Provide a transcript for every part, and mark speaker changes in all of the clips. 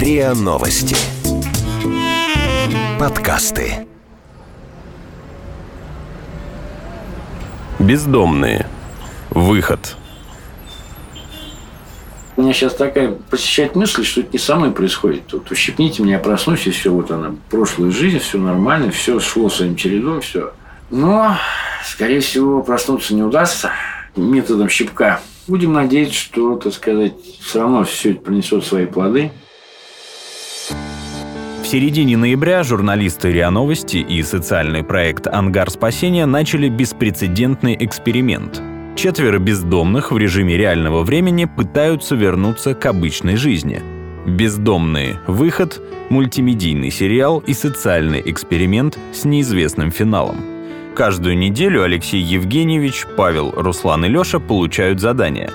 Speaker 1: РИА Новости. Подкасты.
Speaker 2: Бездомные. Выход.
Speaker 3: У меня сейчас такая посещает мысль, что это не со мной происходит. Вот ущипните меня, проснусь, и все, вот она, прошлая жизнь, все нормально, все шло своим чередом, все. Но, скорее всего, проснуться не удастся методом щипка. Будем надеяться, что, так сказать, все равно все это принесет свои плоды.
Speaker 2: Середине ноября журналисты РИА Новости и социальный проект «Ангар спасения» начали беспрецедентный эксперимент – Четверо бездомных в режиме реального времени пытаются вернуться к обычной жизни. «Бездомные. Выход» – мультимедийный сериал и социальный эксперимент с неизвестным финалом. Каждую неделю Алексей Евгеньевич, Павел, Руслан и Леша получают задания.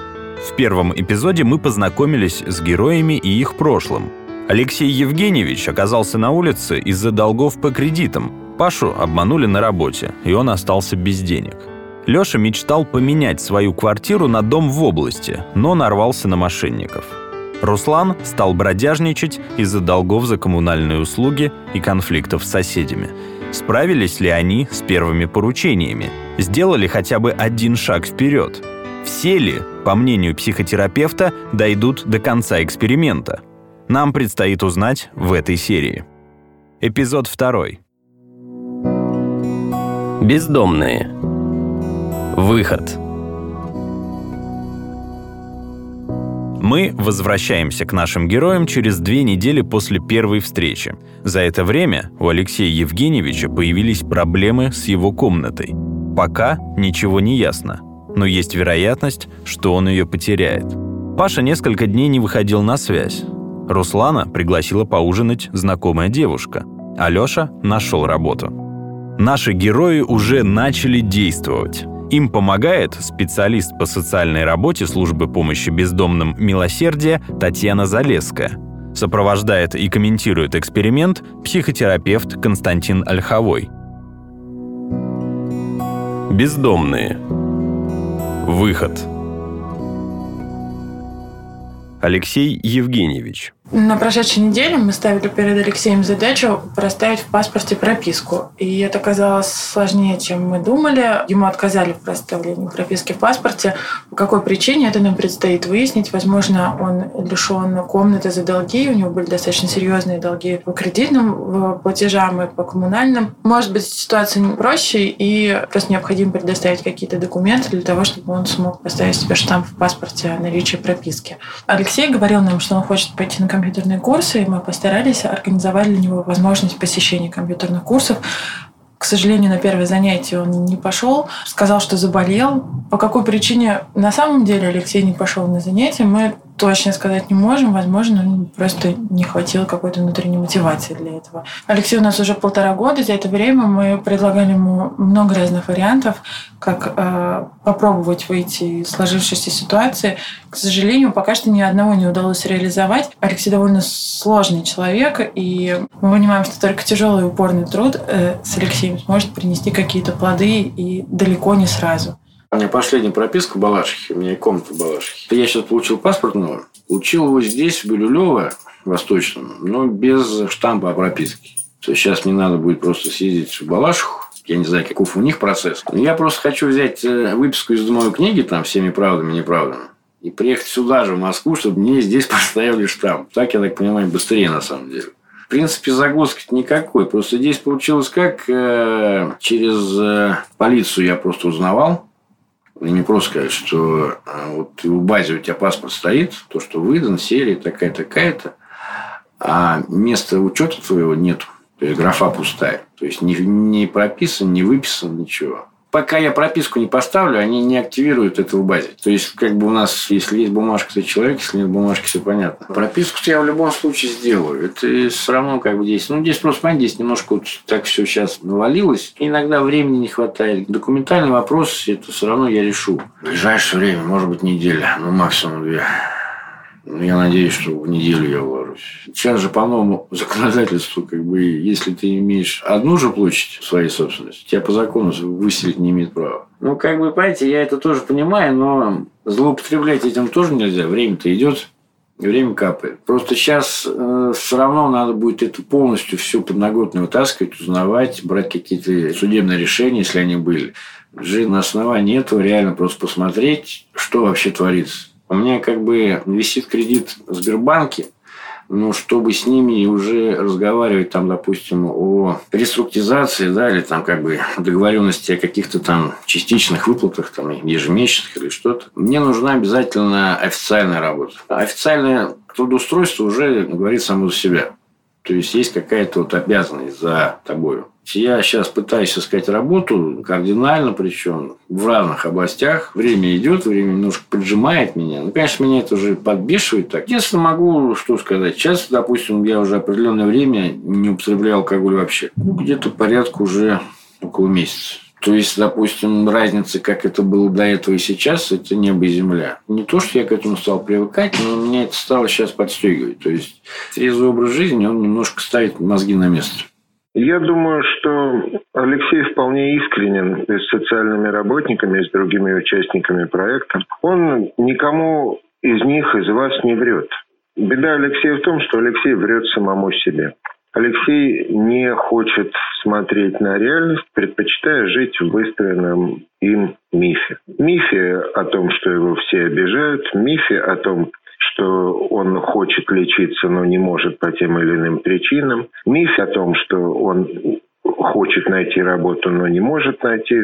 Speaker 2: В первом эпизоде мы познакомились с героями и их прошлым. Алексей Евгеньевич оказался на улице из-за долгов по кредитам. Пашу обманули на работе, и он остался без денег – Леша мечтал поменять свою квартиру на дом в области, но нарвался на мошенников. Руслан стал бродяжничать из-за долгов за коммунальные услуги и конфликтов с соседями. Справились ли они с первыми поручениями? Сделали хотя бы один шаг вперед? Все ли, по мнению психотерапевта, дойдут до конца эксперимента? Нам предстоит узнать в этой серии. Эпизод второй. Бездомные. Выход. Мы возвращаемся к нашим героям через две недели после первой встречи. За это время у Алексея Евгеньевича появились проблемы с его комнатой. Пока ничего не ясно, но есть вероятность, что он ее потеряет. Паша несколько дней не выходил на связь. Руслана пригласила поужинать знакомая девушка. Алеша нашел работу. Наши герои уже начали действовать. Им помогает специалист по социальной работе службы помощи бездомным «Милосердие» Татьяна Залеская. Сопровождает и комментирует эксперимент психотерапевт Константин Ольховой. Бездомные. Выход. Алексей Евгеньевич.
Speaker 4: На прошедшей неделе мы ставили перед Алексеем задачу проставить в паспорте прописку. И это казалось сложнее, чем мы думали. Ему отказали в проставлении прописки в паспорте. По какой причине, это нам предстоит выяснить. Возможно, он лишен комнаты за долги. У него были достаточно серьезные долги по кредитным платежам и по коммунальным. Может быть, ситуация проще, и просто необходимо предоставить какие-то документы для того, чтобы он смог поставить себе штамп в паспорте о наличии прописки. Алексей говорил нам, что он хочет пойти на компьютерные курсы, и мы постарались организовать для него возможность посещения компьютерных курсов. К сожалению, на первое занятие он не пошел, сказал, что заболел. По какой причине на самом деле Алексей не пошел на занятия, мы точно сказать не можем. Возможно, просто не хватило какой-то внутренней мотивации для этого. Алексей у нас уже полтора года. За это время мы предлагали ему много разных вариантов, как э, попробовать выйти из сложившейся ситуации. К сожалению, пока что ни одного не удалось реализовать. Алексей довольно сложный человек, и мы понимаем, что только тяжелый и упорный труд э, с Алексеем сможет принести какие-то плоды и далеко не сразу.
Speaker 3: У меня последняя прописка в Балашихе, у меня комната в Балашихе. Я сейчас получил паспорт новый. Получил его здесь, в Бирюлево, Восточном, но без штампа о прописке. То есть сейчас мне надо будет просто съездить в Балашиху, я не знаю, каков у них процесс. Но я просто хочу взять э, выписку из домовой книги, там, всеми правдами и неправдами, и приехать сюда же, в Москву, чтобы мне здесь поставили штамп. Так, я так понимаю, быстрее на самом деле. В принципе, загвоздки никакой. Просто здесь получилось как э, через э, полицию я просто узнавал. И не просто сказать, что а, вот в базе у тебя паспорт стоит, то, что выдан, серия такая-такая-то, а места учета твоего нет. То есть графа пустая. То есть не, не прописан, не выписан, ничего пока я прописку не поставлю, они не активируют это в базе. То есть, как бы у нас, если есть бумажка, то человек, если нет бумажки, все понятно. Прописку я в любом случае сделаю. Это все равно как бы здесь. Ну, здесь просто, понимаете, здесь немножко вот так все сейчас навалилось. Иногда времени не хватает. Документальный вопрос, это все равно я решу. В ближайшее время, может быть, неделя, ну, максимум две. Ну, я надеюсь, что в неделю я вложусь. Сейчас же по новому законодательству, как бы, если ты имеешь одну же площадь своей собственности, тебя по закону выселить не имеет права. Ну, как бы, понимаете, я это тоже понимаю, но злоупотреблять этим тоже нельзя. Время-то идет. Время капает. Просто сейчас э, все равно надо будет это полностью всю подноготную вытаскивать, узнавать, брать какие-то судебные решения, если они были. Жить на основании этого реально просто посмотреть, что вообще творится. У меня как бы висит кредит в Сбербанке, но чтобы с ними уже разговаривать, там, допустим, о реструктизации, да, или там как бы договоренности о каких-то там частичных выплатах, там, ежемесячных или что-то, мне нужна обязательно официальная работа. Официальное трудоустройство уже говорит само за себя. То есть есть какая-то вот обязанность за тобою. Я сейчас пытаюсь искать работу кардинально, причем в разных областях. Время идет, время немножко поджимает меня. Ну, конечно, меня это уже подбешивает так. Единственное, могу что сказать. Сейчас, допустим, я уже определенное время не употребляю алкоголь вообще. Ну, где-то порядка уже около месяца. То есть, допустим, разница, как это было до этого и сейчас, это небо и земля. Не то, что я к этому стал привыкать, но меня это стало сейчас подстегивать. То есть, трезвый образ жизни, он немножко ставит мозги на место.
Speaker 1: Я думаю, что Алексей вполне искренен с социальными работниками, с другими участниками проекта. Он никому из них, из вас не врет. Беда Алексея в том, что Алексей врет самому себе. Алексей не хочет смотреть на реальность, предпочитая жить в выстроенном им мифе. Мифе о том, что его все обижают, мифе о том, что он хочет лечиться, но не может по тем или иным причинам. Миф о том, что он хочет найти работу, но не может найти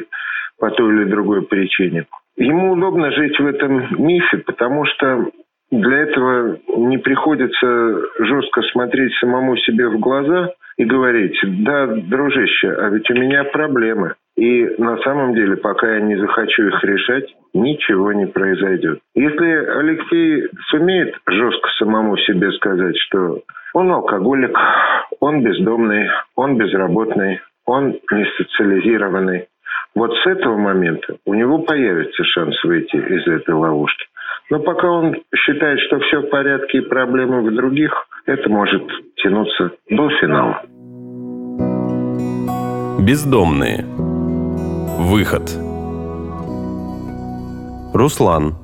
Speaker 1: по той или другой причине. Ему удобно жить в этом мифе, потому что для этого не приходится жестко смотреть самому себе в глаза и говорить, да, дружище, а ведь у меня проблемы. И на самом деле, пока я не захочу их решать, ничего не произойдет. Если Алексей сумеет жестко самому себе сказать, что он алкоголик, он бездомный, он безработный, он не социализированный, вот с этого момента у него появится шанс выйти из этой ловушки. Но пока он считает, что все в порядке и проблемы в других, это может тянуться до финала.
Speaker 2: Бездомные. Выход. Руслан.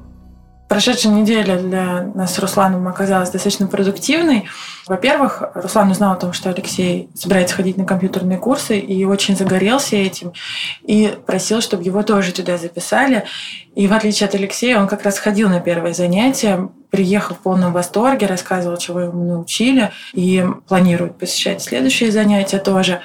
Speaker 4: Прошедшая неделя для нас с Русланом оказалась достаточно продуктивной. Во-первых, Руслан узнал о том, что Алексей собирается ходить на компьютерные курсы и очень загорелся этим и просил, чтобы его тоже туда записали. И в отличие от Алексея, он как раз ходил на первое занятие, приехал в полном восторге, рассказывал, чего ему научили, и планирует посещать следующие занятия тоже.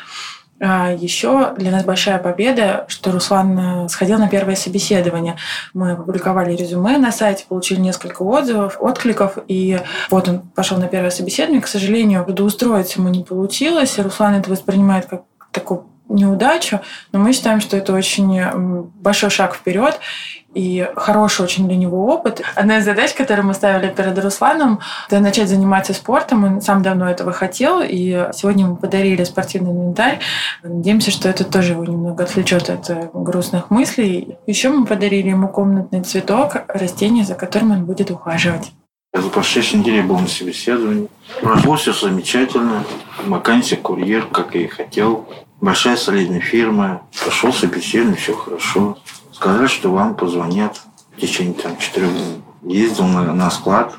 Speaker 4: А еще для нас большая победа, что Руслан э, сходил на первое собеседование. Мы опубликовали резюме на сайте, получили несколько отзывов, откликов, и вот он пошел на первое собеседование. К сожалению, трудоустроиться ему не получилось. Руслан это воспринимает как такую неудачу, но мы считаем, что это очень большой шаг вперед и хороший очень для него опыт. Одна из задач, которую мы ставили перед Русланом, это начать заниматься спортом. Он сам давно этого хотел, и сегодня мы подарили спортивный инвентарь. Надеемся, что это тоже его немного отвлечет от э, грустных мыслей. Еще мы подарили ему комнатный цветок, растение, за которым он будет ухаживать.
Speaker 5: За прошедшей неделе был на собеседовании. Прошло все замечательно. Вакансия курьер, как я и хотел. Большая солидная фирма. Прошел собеседование, все хорошо. Сказали, что вам позвонят в течение там, четырех дней. Ездил на, на склад,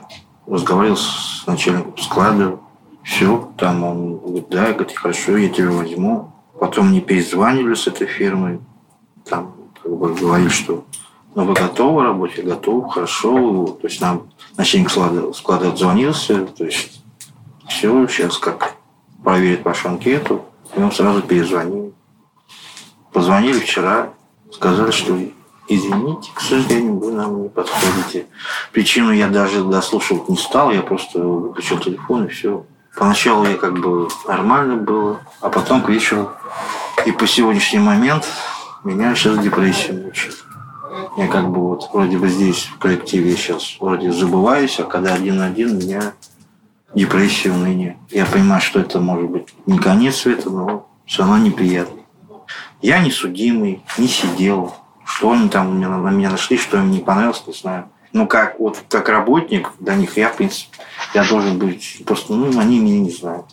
Speaker 5: разговаривал с начальником склада. Все, там он говорит, да, говорит, хорошо, я тебя возьму. Потом мне перезванивали с этой фирмой. Там как бы говорили, что ну, вы готовы? Я готов, хорошо. То есть нам начальник склада, склада отзвонился. То есть все, сейчас как проверить вашу анкету. И он сразу перезвонил. Позвонили вчера, сказали, что извините, к сожалению, вы нам не подходите. Причину я даже дослушивать не стал, я просто выключил телефон и все. Поначалу я как бы нормально было, а потом к вечеру и по сегодняшний момент меня сейчас депрессия мучает. Я как бы вот вроде бы здесь в коллективе сейчас вроде забываюсь, а когда один-один, меня депрессия, уныние. Я понимаю, что это может быть не конец света, но все равно неприятно. Я не судимый, не сидел. Что они там на меня нашли, что им не понравилось, не знаю. Ну, как вот как работник для них, я, в принципе, я должен быть просто, ну, они меня не знают.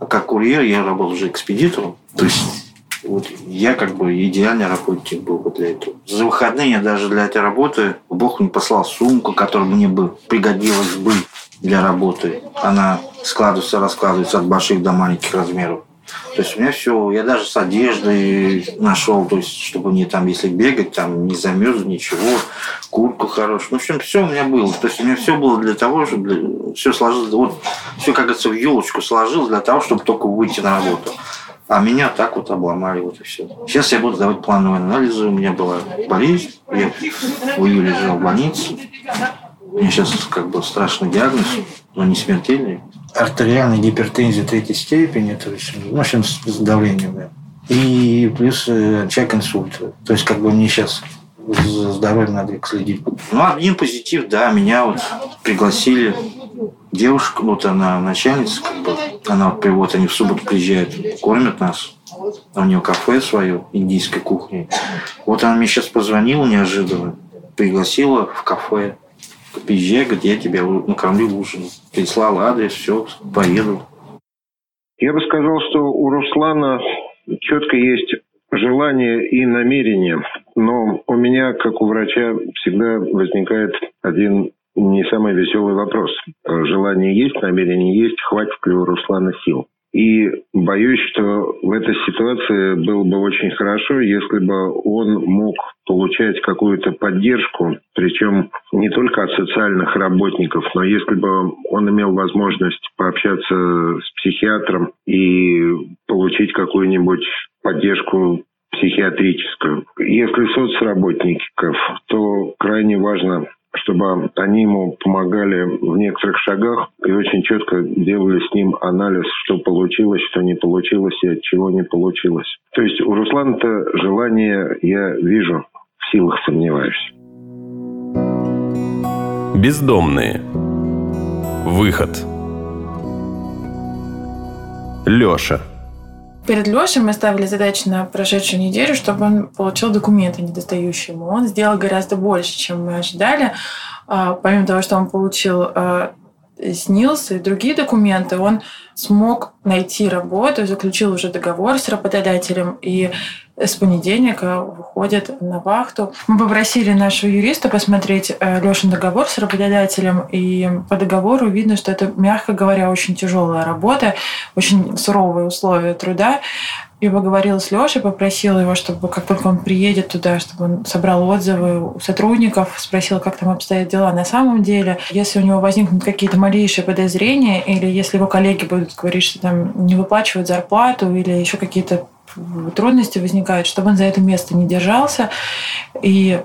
Speaker 5: А как курьер я работал уже экспедитором. То есть вот я как бы идеальный работник был бы для этого. За выходные я даже для этой работы Бог мне послал сумку, которая мне бы пригодилась бы. для работы. Она складывается, раскладывается от больших до маленьких размеров. То есть у меня все, я даже с одеждой нашел, то есть, чтобы мне там, если бегать, там не замерз, ничего, куртку хорошую. Ну, в общем, все у меня было. То есть у меня все было для того, чтобы все сложилось, вот все, как говорится, в елочку сложилось для того, чтобы только выйти на работу. А меня так вот обломали, вот и все. Сейчас я буду давать плановые анализы. У меня была болезнь. Я в июле лежал в больнице. У меня сейчас как бы страшный диагноз, но не смертельный. Артериальная гипертензия третьей степени, то есть, в общем, с давлением. И плюс э, очаг инсульта. То есть, как бы мне сейчас за здоровьем надо следить. Ну, один позитив, да, меня вот пригласили девушка, вот она начальница, как бы, она вот, вот они в субботу приезжают, кормят нас. У нее кафе свое, индийской кухни. Вот она мне сейчас позвонила неожиданно, пригласила в кафе. Приезжай, говорит, я тебя накормлю ужин. Прислал адрес, все, поеду.
Speaker 1: Я бы сказал, что у Руслана четко есть желание и намерение. Но у меня, как у врача, всегда возникает один не самый веселый вопрос. Желание есть, намерение есть, хватит ли у Руслана сил. И боюсь, что в этой ситуации было бы очень хорошо, если бы он мог получать какую-то поддержку, причем не только от социальных работников, но если бы он имел возможность пообщаться с психиатром и получить какую-нибудь поддержку психиатрическую. Если соцработников, то крайне важно чтобы они ему помогали в некоторых шагах и очень четко делали с ним анализ, что получилось, что не получилось и от чего не получилось. То есть у Руслана-то желание я вижу, в силах сомневаюсь.
Speaker 2: Бездомные. Выход. Леша.
Speaker 4: Перед Лешей мы ставили задачу на прошедшую неделю, чтобы он получил документы, недостающие ему. Он сделал гораздо больше, чем мы ожидали. А, помимо того, что он получил а, СНИЛС и другие документы, он смог найти работу, заключил уже договор с работодателем и с понедельника выходит на вахту. Мы попросили нашего юриста посмотреть э, Лешин договор с работодателем, и по договору видно, что это, мягко говоря, очень тяжелая работа, очень суровые условия труда. Я поговорила с Лешей, попросила его, чтобы как только он приедет туда, чтобы он собрал отзывы у сотрудников, спросила, как там обстоят дела на самом деле. Если у него возникнут какие-то малейшие подозрения, или если его коллеги будут говорить, что там не выплачивают зарплату, или еще какие-то трудности возникают, чтобы он за это место не держался и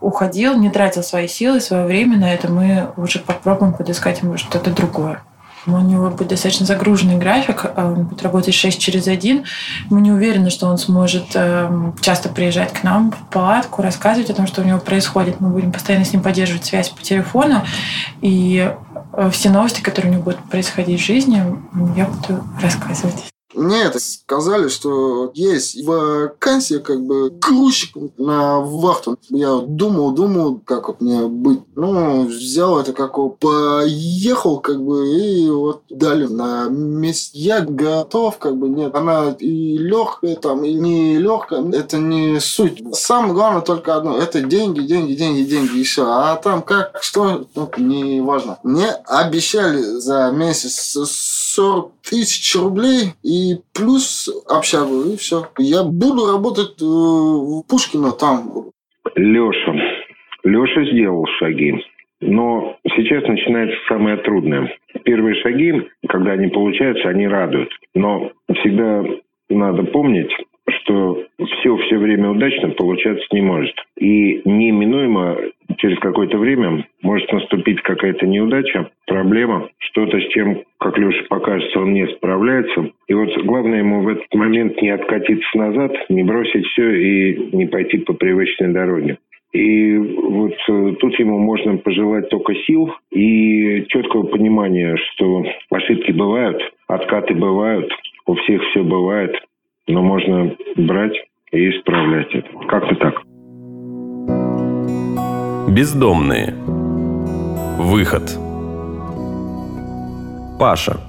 Speaker 4: уходил, не тратил свои силы, свое время на это, мы уже попробуем подыскать ему что-то другое. У него будет достаточно загруженный график, а он будет работать 6 через 1. Мы не уверены, что он сможет эм, часто приезжать к нам в палатку, рассказывать о том, что у него происходит. Мы будем постоянно с ним поддерживать связь по телефону. И э, все новости, которые у него будут происходить в жизни, я буду рассказывать.
Speaker 6: Мне это сказали, что есть вакансия, как бы, грузчик на вахту. Я думал, думал, как вот мне быть. Ну, взял это, как поехал, как бы, и вот дали на месте. Я готов, как бы, нет. Она и легкая, там, и не легкая. Это не суть. Самое главное только одно. Это деньги, деньги, деньги, деньги, и все. А там как, что, ну, не важно. Мне обещали за месяц 40 тысяч рублей и плюс общагу, и все. Я буду работать э, в Пушкино там.
Speaker 1: Леша. Леша сделал шаги. Но сейчас начинается самое трудное. Первые шаги, когда они получаются, они радуют. Но всегда надо помнить, что все все время удачно получаться не может. И неминуемо через какое-то время может наступить какая-то неудача, проблема, что-то с чем, как Леша покажется, он не справляется. И вот главное ему в этот момент не откатиться назад, не бросить все и не пойти по привычной дороге. И вот э, тут ему можно пожелать только сил и четкого понимания, что ошибки бывают, откаты бывают, у всех все бывает, но можно брать и исправлять это. Как-то так.
Speaker 2: Бездомные. Выход. Паша.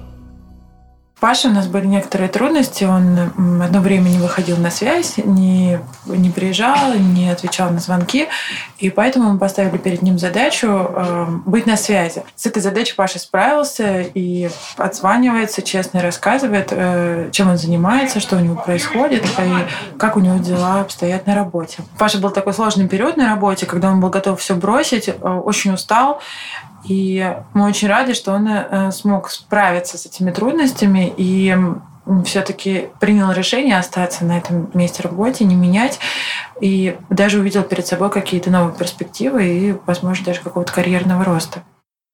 Speaker 4: Пашей у нас были некоторые трудности. Он одно время не выходил на связь, не, не приезжал, не отвечал на звонки. И поэтому мы поставили перед ним задачу э, быть на связи. С этой задачей Паша справился и отзванивается, честно рассказывает, э, чем он занимается, что у него происходит и как у него дела обстоят на работе. Паша был такой сложный период на работе, когда он был готов все бросить, э, очень устал. И мы очень рады, что он э, смог справиться с этими трудностями и все-таки принял решение остаться на этом месте работы, не менять, и даже увидел перед собой какие-то новые перспективы и, возможно, даже какого-то карьерного роста.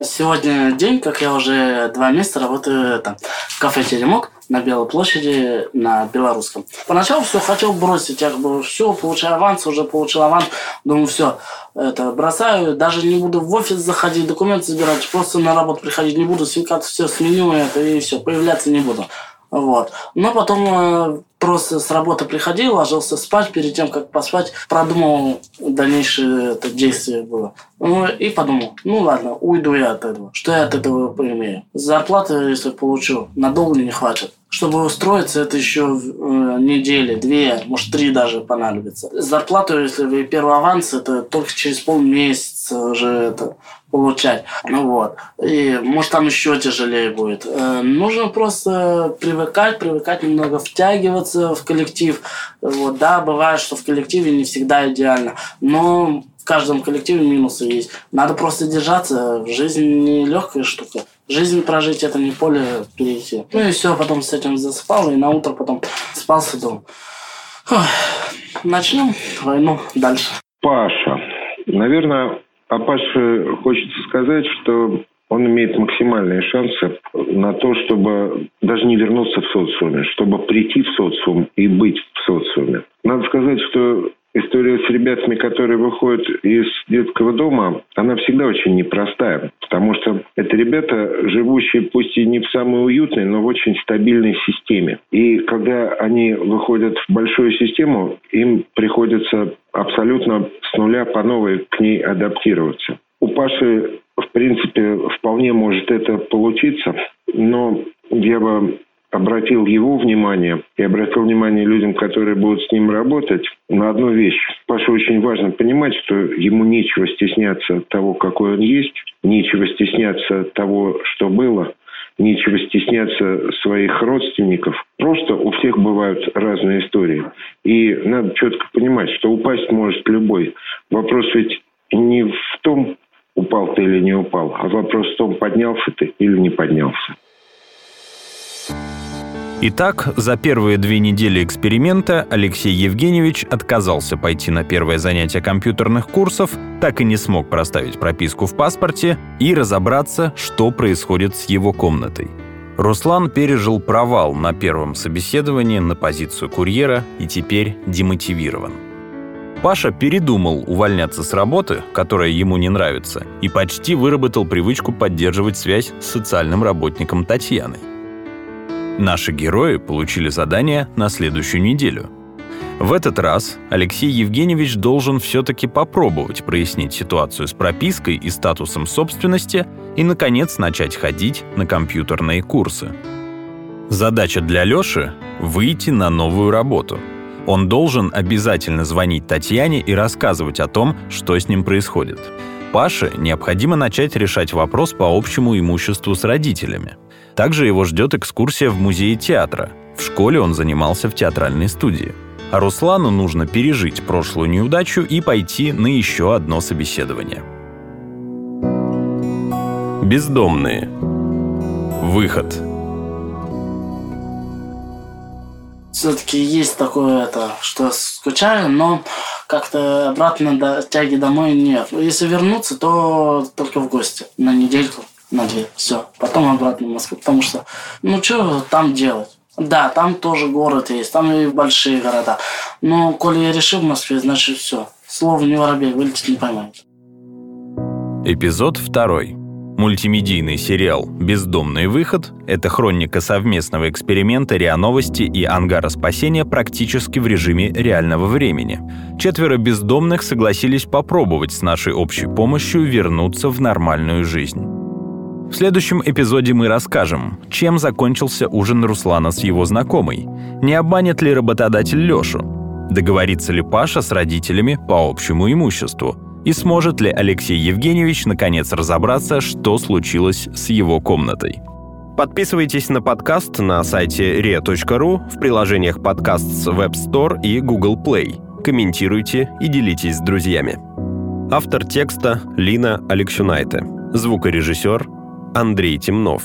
Speaker 7: Сегодня день, как я уже два месяца работаю там, в кафе «Теремок» на Белой площади на Белорусском. Поначалу все хотел бросить, я бы все, получаю аванс, уже получил аванс, думаю, все, это бросаю, даже не буду в офис заходить, документы забирать, просто на работу приходить не буду, симкарт все сменю, это и все, появляться не буду. Вот. Но потом э, просто с работы приходил, ложился спать, перед тем, как поспать, продумал дальнейшее это действие было. Ну, и подумал, ну ладно, уйду я от этого. Что я от этого поимею? Зарплаты, если получу, надолго не хватит. Чтобы устроиться, это еще э, недели, две, может, три даже понадобится. Зарплату, если вы первый аванс, это только через полмесяца уже это получать. Ну вот. И может там еще тяжелее будет. Э, нужно просто привыкать, привыкать немного втягиваться в коллектив. Вот, да, бывает, что в коллективе не всегда идеально. Но в каждом коллективе минусы есть. Надо просто держаться. Жизнь не легкая штука. Жизнь прожить это не поле перейти. Ну и все, потом с этим засыпал, и на утро потом спался дома. Начнем войну дальше.
Speaker 1: Паша, наверное, а Паше хочется сказать, что он имеет максимальные шансы на то, чтобы даже не вернуться в социуме, чтобы прийти в социум и быть в социуме. Надо сказать, что история с ребятами, которые выходят из детского дома, она всегда очень непростая. Потому что это ребята, живущие пусть и не в самой уютной, но в очень стабильной системе. И когда они выходят в большую систему, им приходится абсолютно с нуля по новой к ней адаптироваться. У Паши, в принципе, вполне может это получиться, но я бы обратил его внимание и обратил внимание людям, которые будут с ним работать, на одну вещь. Паше очень важно понимать, что ему нечего стесняться того, какой он есть, нечего стесняться того, что было, нечего стесняться своих родственников. Просто у всех бывают разные истории. И надо четко понимать, что упасть может любой. Вопрос ведь не в том, упал ты или не упал, а вопрос в том, поднялся ты или не поднялся.
Speaker 2: Итак, за первые две недели эксперимента Алексей Евгеньевич отказался пойти на первое занятие компьютерных курсов, так и не смог проставить прописку в паспорте и разобраться, что происходит с его комнатой. Руслан пережил провал на первом собеседовании на позицию курьера и теперь демотивирован. Паша передумал увольняться с работы, которая ему не нравится, и почти выработал привычку поддерживать связь с социальным работником Татьяной. Наши герои получили задание на следующую неделю. В этот раз Алексей Евгеньевич должен все-таки попробовать прояснить ситуацию с пропиской и статусом собственности и, наконец, начать ходить на компьютерные курсы. Задача для Лёши — выйти на новую работу. Он должен обязательно звонить Татьяне и рассказывать о том, что с ним происходит. Паше необходимо начать решать вопрос по общему имуществу с родителями. Также его ждет экскурсия в музее театра. В школе он занимался в театральной студии. А Руслану нужно пережить прошлую неудачу и пойти на еще одно собеседование. Бездомные. Выход.
Speaker 7: Все-таки есть такое, это, что скучаю, но как-то обратно до тяги домой нет. Если вернуться, то только в гости на недельку на две. Все. Потом обратно в Москву. Потому что, ну, что там делать? Да, там тоже город есть, там и большие города. Но, коли я решил в Москве, значит все. Слово не воробей, вылететь не поймает.
Speaker 2: Эпизод второй. Мультимедийный сериал «Бездомный выход» — это хроника совместного эксперимента РИА Новости и Ангара Спасения практически в режиме реального времени. Четверо бездомных согласились попробовать с нашей общей помощью вернуться в нормальную жизнь. В следующем эпизоде мы расскажем, чем закончился ужин Руслана с его знакомой. Не обманет ли работодатель Лешу? Договорится ли Паша с родителями по общему имуществу? И сможет ли Алексей Евгеньевич наконец разобраться, что случилось с его комнатой? Подписывайтесь на подкаст на сайте ria.ru, в приложениях подкаст с Web Store и Google Play. Комментируйте и делитесь с друзьями. Автор текста Лина Алексюнайте. Звукорежиссер Андрей Темнов.